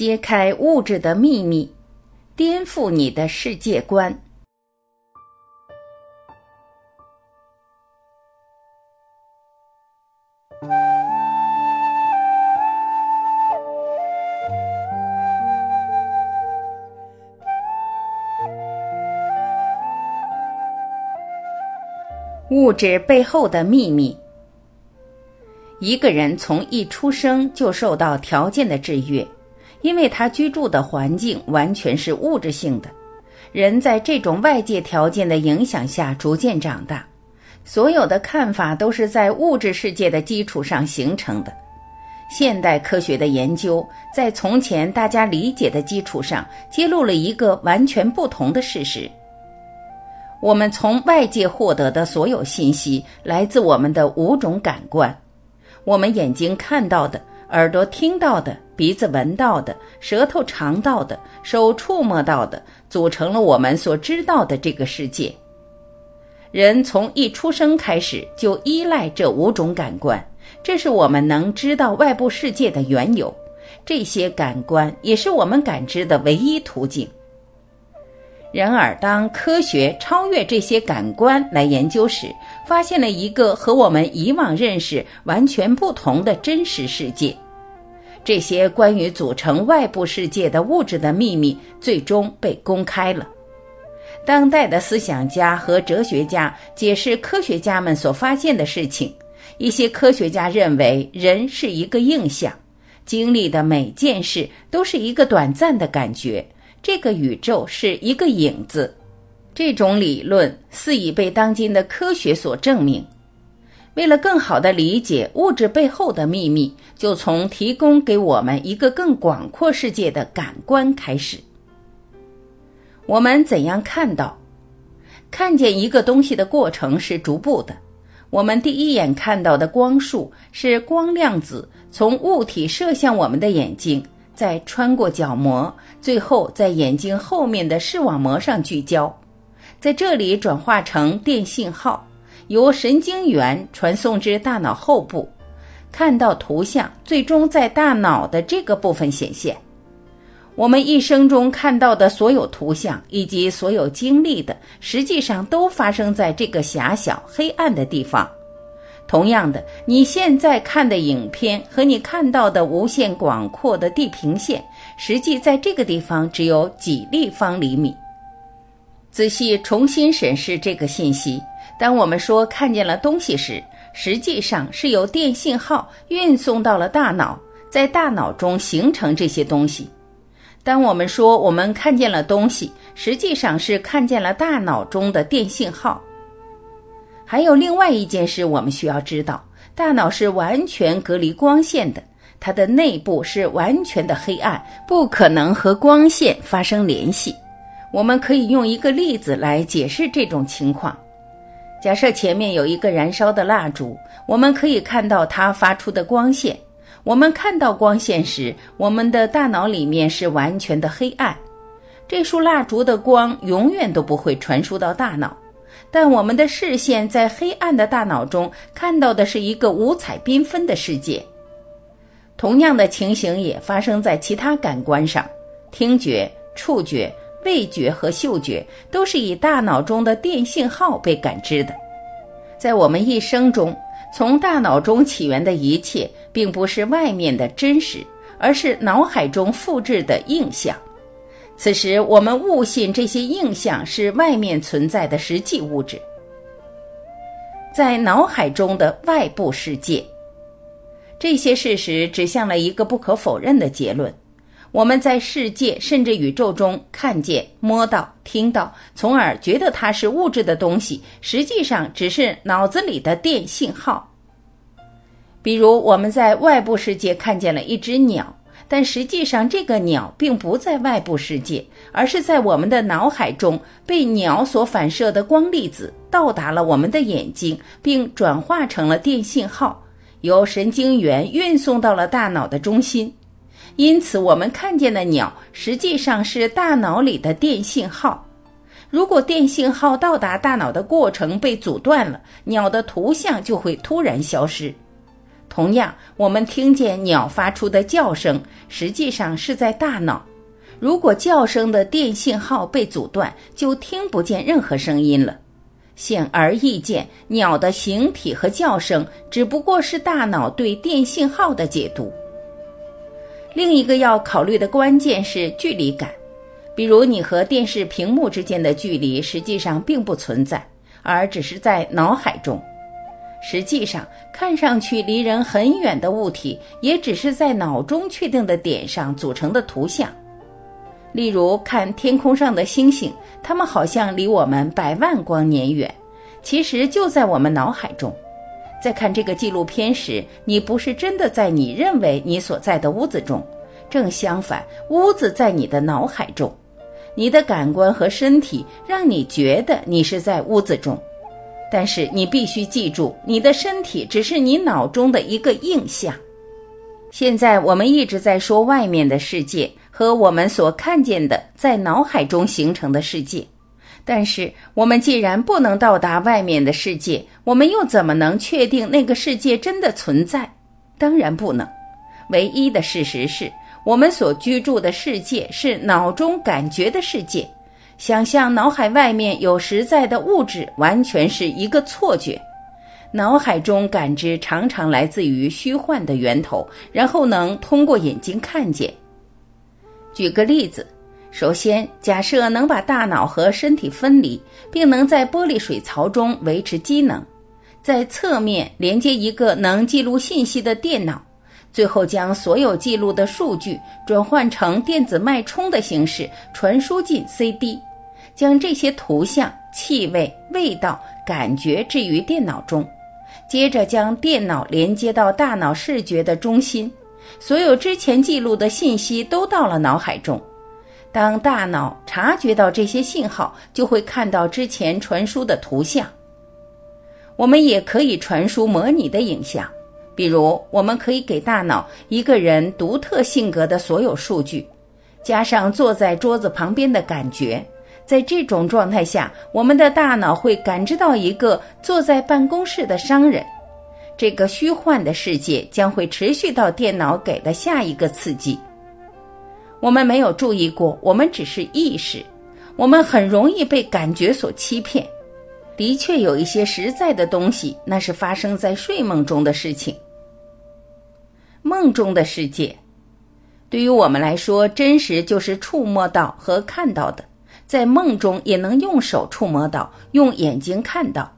揭开物质的秘密，颠覆你的世界观。物质背后的秘密。一个人从一出生就受到条件的制约，因为他居住的环境完全是物质性的。人在这种外界条件的影响下逐渐长大，所有的看法都是在物质世界的基础上形成的。现代科学的研究在从前大家理解的基础上，揭露了一个完全不同的事实。我们从外界获得的所有信息来自我们的五种感官。我们眼睛看到的，耳朵听到的，鼻子闻到的，舌头尝到的，手触摸到的，组成了我们所知道的这个世界。人从一出生开始就依赖这五种感官，这是我们能知道外部世界的缘由。这些感官也是我们感知的唯一途径。然而，当科学超越这些感官来研究时，发现了一个和我们以往认识完全不同的真实世界。这些关于组成外部世界的物质的秘密最终被公开了。当代的思想家和哲学家解释科学家们所发现的事情。一些科学家认为，人是一个印象，经历的每件事都是一个短暂的感觉。这个宇宙是一个影子，这种理论似已被当今的科学所证明。为了更好地理解物质背后的秘密，就从提供给我们一个更广阔世界的感官开始。我们怎样看到、看见一个东西的过程是逐步的。我们第一眼看到的光束是光量子从物体射向我们的眼睛。再穿过角膜，最后在眼睛后面的视网膜上聚焦，在这里转化成电信号，由神经元传送至大脑后部，看到图像，最终在大脑的这个部分显现。我们一生中看到的所有图像以及所有经历的，实际上都发生在这个狭小黑暗的地方。同样的，你现在看的影片和你看到的无限广阔的地平线，实际在这个地方只有几立方厘米。仔细重新审视这个信息，当我们说看见了东西时，实际上是由电信号运送到了大脑，在大脑中形成这些东西。当我们说我们看见了东西，实际上是看见了大脑中的电信号。还有另外一件事，我们需要知道：大脑是完全隔离光线的，它的内部是完全的黑暗，不可能和光线发生联系。我们可以用一个例子来解释这种情况。假设前面有一个燃烧的蜡烛，我们可以看到它发出的光线。我们看到光线时，我们的大脑里面是完全的黑暗。这束蜡烛的光永远都不会传输到大脑。但我们的视线在黑暗的大脑中看到的是一个五彩缤纷的世界。同样的情形也发生在其他感官上，听觉、触觉、味觉和嗅觉都是以大脑中的电信号被感知的。在我们一生中，从大脑中起源的一切，并不是外面的真实，而是脑海中复制的印象。此时，我们误信这些印象是外面存在的实际物质，在脑海中的外部世界。这些事实指向了一个不可否认的结论：我们在世界甚至宇宙中看见、摸到、听到，从而觉得它是物质的东西，实际上只是脑子里的电信号。比如，我们在外部世界看见了一只鸟。但实际上，这个鸟并不在外部世界，而是在我们的脑海中，被鸟所反射的光粒子到达了我们的眼睛，并转化成了电信号，由神经元运送到了大脑的中心。因此，我们看见的鸟实际上是大脑里的电信号。如果电信号到达大脑的过程被阻断了，鸟的图像就会突然消失。同样，我们听见鸟发出的叫声，实际上是在大脑。如果叫声的电信号被阻断，就听不见任何声音了。显而易见，鸟的形体和叫声只不过是大脑对电信号的解读。另一个要考虑的关键是距离感，比如你和电视屏幕之间的距离实际上并不存在，而只是在脑海中。实际上，看上去离人很远的物体，也只是在脑中确定的点上组成的图像。例如，看天空上的星星，它们好像离我们百万光年远，其实就在我们脑海中。在看这个纪录片时，你不是真的在你认为你所在的屋子中，正相反，屋子在你的脑海中，你的感官和身体让你觉得你是在屋子中，但是你必须记住，你的身体只是你脑中的一个印象。现在我们一直在说外面的世界和我们所看见的在脑海中形成的世界。但是，我们既然不能到达外面的世界，我们又怎么能确定那个世界真的存在？当然不能。唯一的事实是我们所居住的世界是脑中感觉的世界。想象脑海外面有实在的物质，完全是一个错觉。脑海中感知常常来自于虚幻的源头，然后能通过眼睛看见。举个例子。首先，假设能把大脑和身体分离，并能在玻璃水槽中维持机能，在侧面连接一个能记录信息的电脑，最后将所有记录的数据转换成电子脉冲的形式传输进 CD，将这些图像、气味、味道、感觉置于电脑中，接着将电脑连接到大脑视觉的中心，所有之前记录的信息都到了脑海中。当大脑察觉到这些信号，就会看到之前传输的图像。我们也可以传输模拟的影像，比如我们可以给大脑一个人独特性格的所有数据，加上坐在桌子旁边的感觉。在这种状态下，我们的大脑会感知到一个坐在办公室的商人。这个虚幻的世界将会持续到电脑给的下一个刺激。我们没有注意过，我们只是意识，我们很容易被感觉所欺骗。的确有一些实在的东西，那是发生在睡梦中的事情。梦中的世界，对于我们来说，真实就是触摸到和看到的，在梦中也能用手触摸到，用眼睛看到，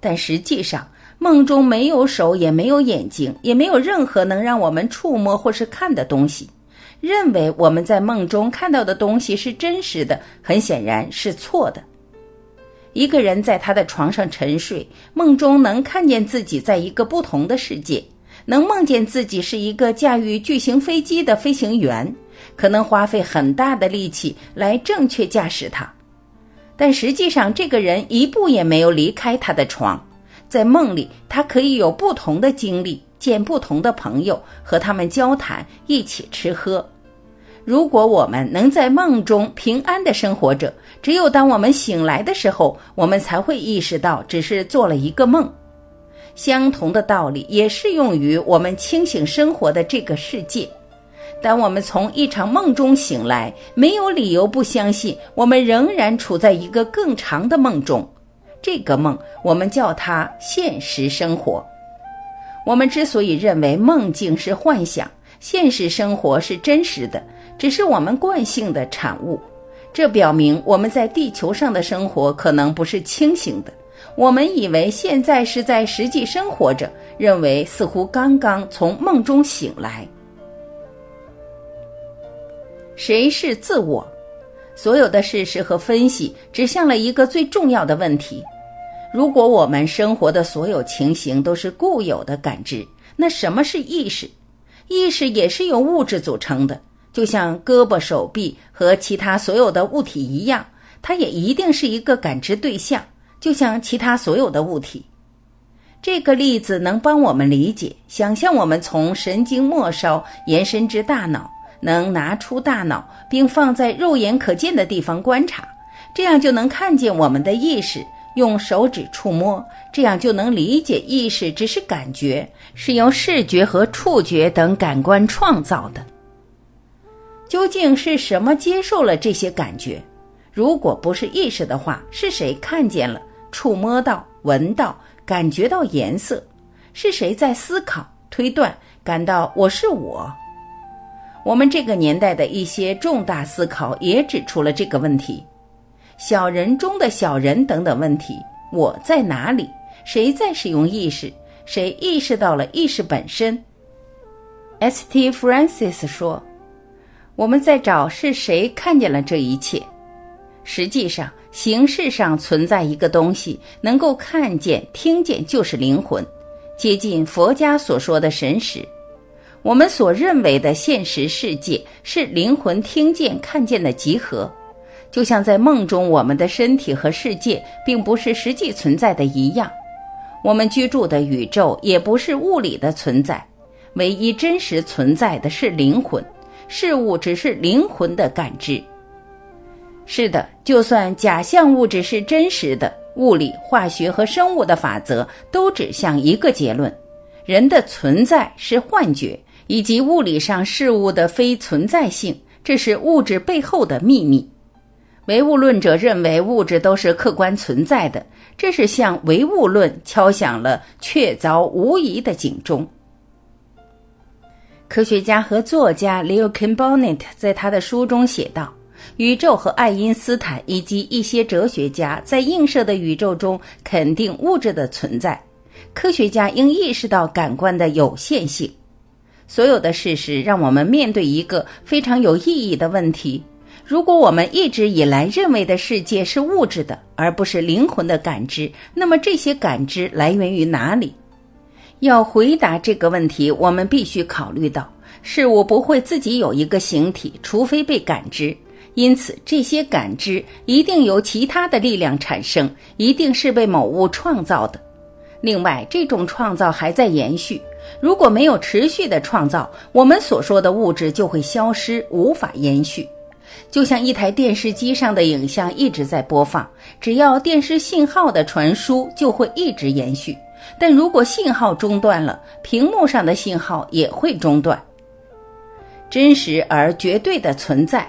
但实际上，梦中没有手，也没有眼睛，也没有任何能让我们触摸或是看的东西。认为我们在梦中看到的东西是真实的，很显然是错的。一个人在他的床上沉睡，梦中能看见自己在一个不同的世界，能梦见自己是一个驾驭巨型飞机的飞行员，可能花费很大的力气来正确驾驶它。但实际上，这个人一步也没有离开他的床，在梦里，他可以有不同的经历。见不同的朋友，和他们交谈，一起吃喝。如果我们能在梦中平安的生活着，只有当我们醒来的时候，我们才会意识到只是做了一个梦。相同的道理也适用于我们清醒生活的这个世界。当我们从一场梦中醒来，没有理由不相信我们仍然处在一个更长的梦中。这个梦，我们叫它现实生活。我们之所以认为梦境是幻想，现实生活是真实的，只是我们惯性的产物。这表明我们在地球上的生活可能不是清醒的。我们以为现在是在实际生活着，认为似乎刚刚从梦中醒来。谁是自我？所有的事实和分析指向了一个最重要的问题。如果我们生活的所有情形都是固有的感知，那什么是意识？意识也是由物质组成的，就像胳膊、手臂和其他所有的物体一样，它也一定是一个感知对象，就像其他所有的物体。这个例子能帮我们理解：想象我们从神经末梢延伸至大脑，能拿出大脑并放在肉眼可见的地方观察，这样就能看见我们的意识。用手指触摸，这样就能理解意识只是感觉，是由视觉和触觉等感官创造的。究竟是什么接受了这些感觉？如果不是意识的话，是谁看见了、触摸到、闻到、感觉到颜色？是谁在思考、推断、感到我是我？我们这个年代的一些重大思考也指出了这个问题：小人中的小人等等问题。我在哪里？谁在使用意识？谁意识到了意识本身？S.T. Francis 说。我们在找是谁看见了这一切。实际上，形式上存在一个东西，能够看见、听见，就是灵魂，接近佛家所说的神识。我们所认为的现实世界是灵魂听见、看见的集合，就像在梦中，我们的身体和世界并不是实际存在的一样。我们居住的宇宙也不是物理的存在，唯一真实存在的是灵魂。事物只是灵魂的感知。是的，就算假象物质是真实的，物理、化学和生物的法则都指向一个结论：人的存在是幻觉，以及物理上事物的非存在性，这是物质背后的秘密。唯物论者认为物质都是客观存在的，这是向唯物论敲响了确凿无疑的警钟。科学家和作家 Leo Kimbonnet 在他的书中写道：“宇宙和爱因斯坦以及一些哲学家在映射的宇宙中肯定物质的存在。科学家应意识到感官的有限性。所有的事实让我们面对一个非常有意义的问题：如果我们一直以来认为的世界是物质的，而不是灵魂的感知，那么这些感知来源于哪里？”要回答这个问题，我们必须考虑到，事物不会自己有一个形体，除非被感知。因此，这些感知一定由其他的力量产生，一定是被某物创造的。另外，这种创造还在延续。如果没有持续的创造，我们所说的物质就会消失，无法延续。就像一台电视机上的影像一直在播放，只要电视信号的传输，就会一直延续。但如果信号中断了，屏幕上的信号也会中断。真实而绝对的存在，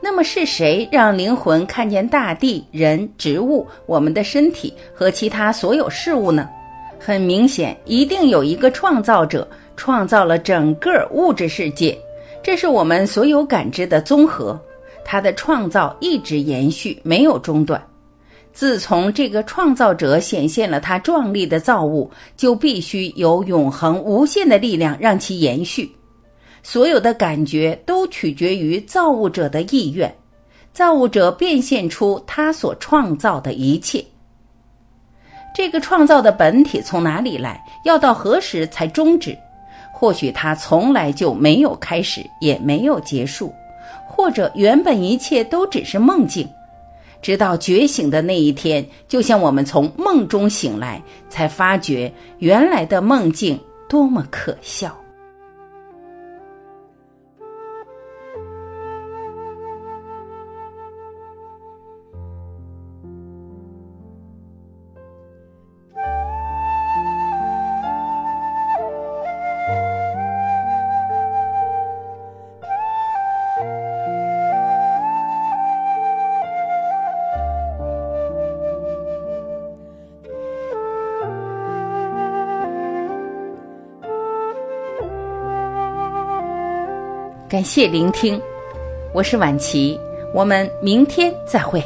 那么是谁让灵魂看见大地、人、植物、我们的身体和其他所有事物呢？很明显，一定有一个创造者创造了整个物质世界，这是我们所有感知的综合。它的创造一直延续，没有中断。自从这个创造者显现了他壮丽的造物，就必须有永恒无限的力量让其延续。所有的感觉都取决于造物者的意愿，造物者变现出他所创造的一切。这个创造的本体从哪里来？要到何时才终止？或许它从来就没有开始，也没有结束，或者原本一切都只是梦境。直到觉醒的那一天，就像我们从梦中醒来，才发觉原来的梦境多么可笑。感谢聆听，我是晚琪，我们明天再会。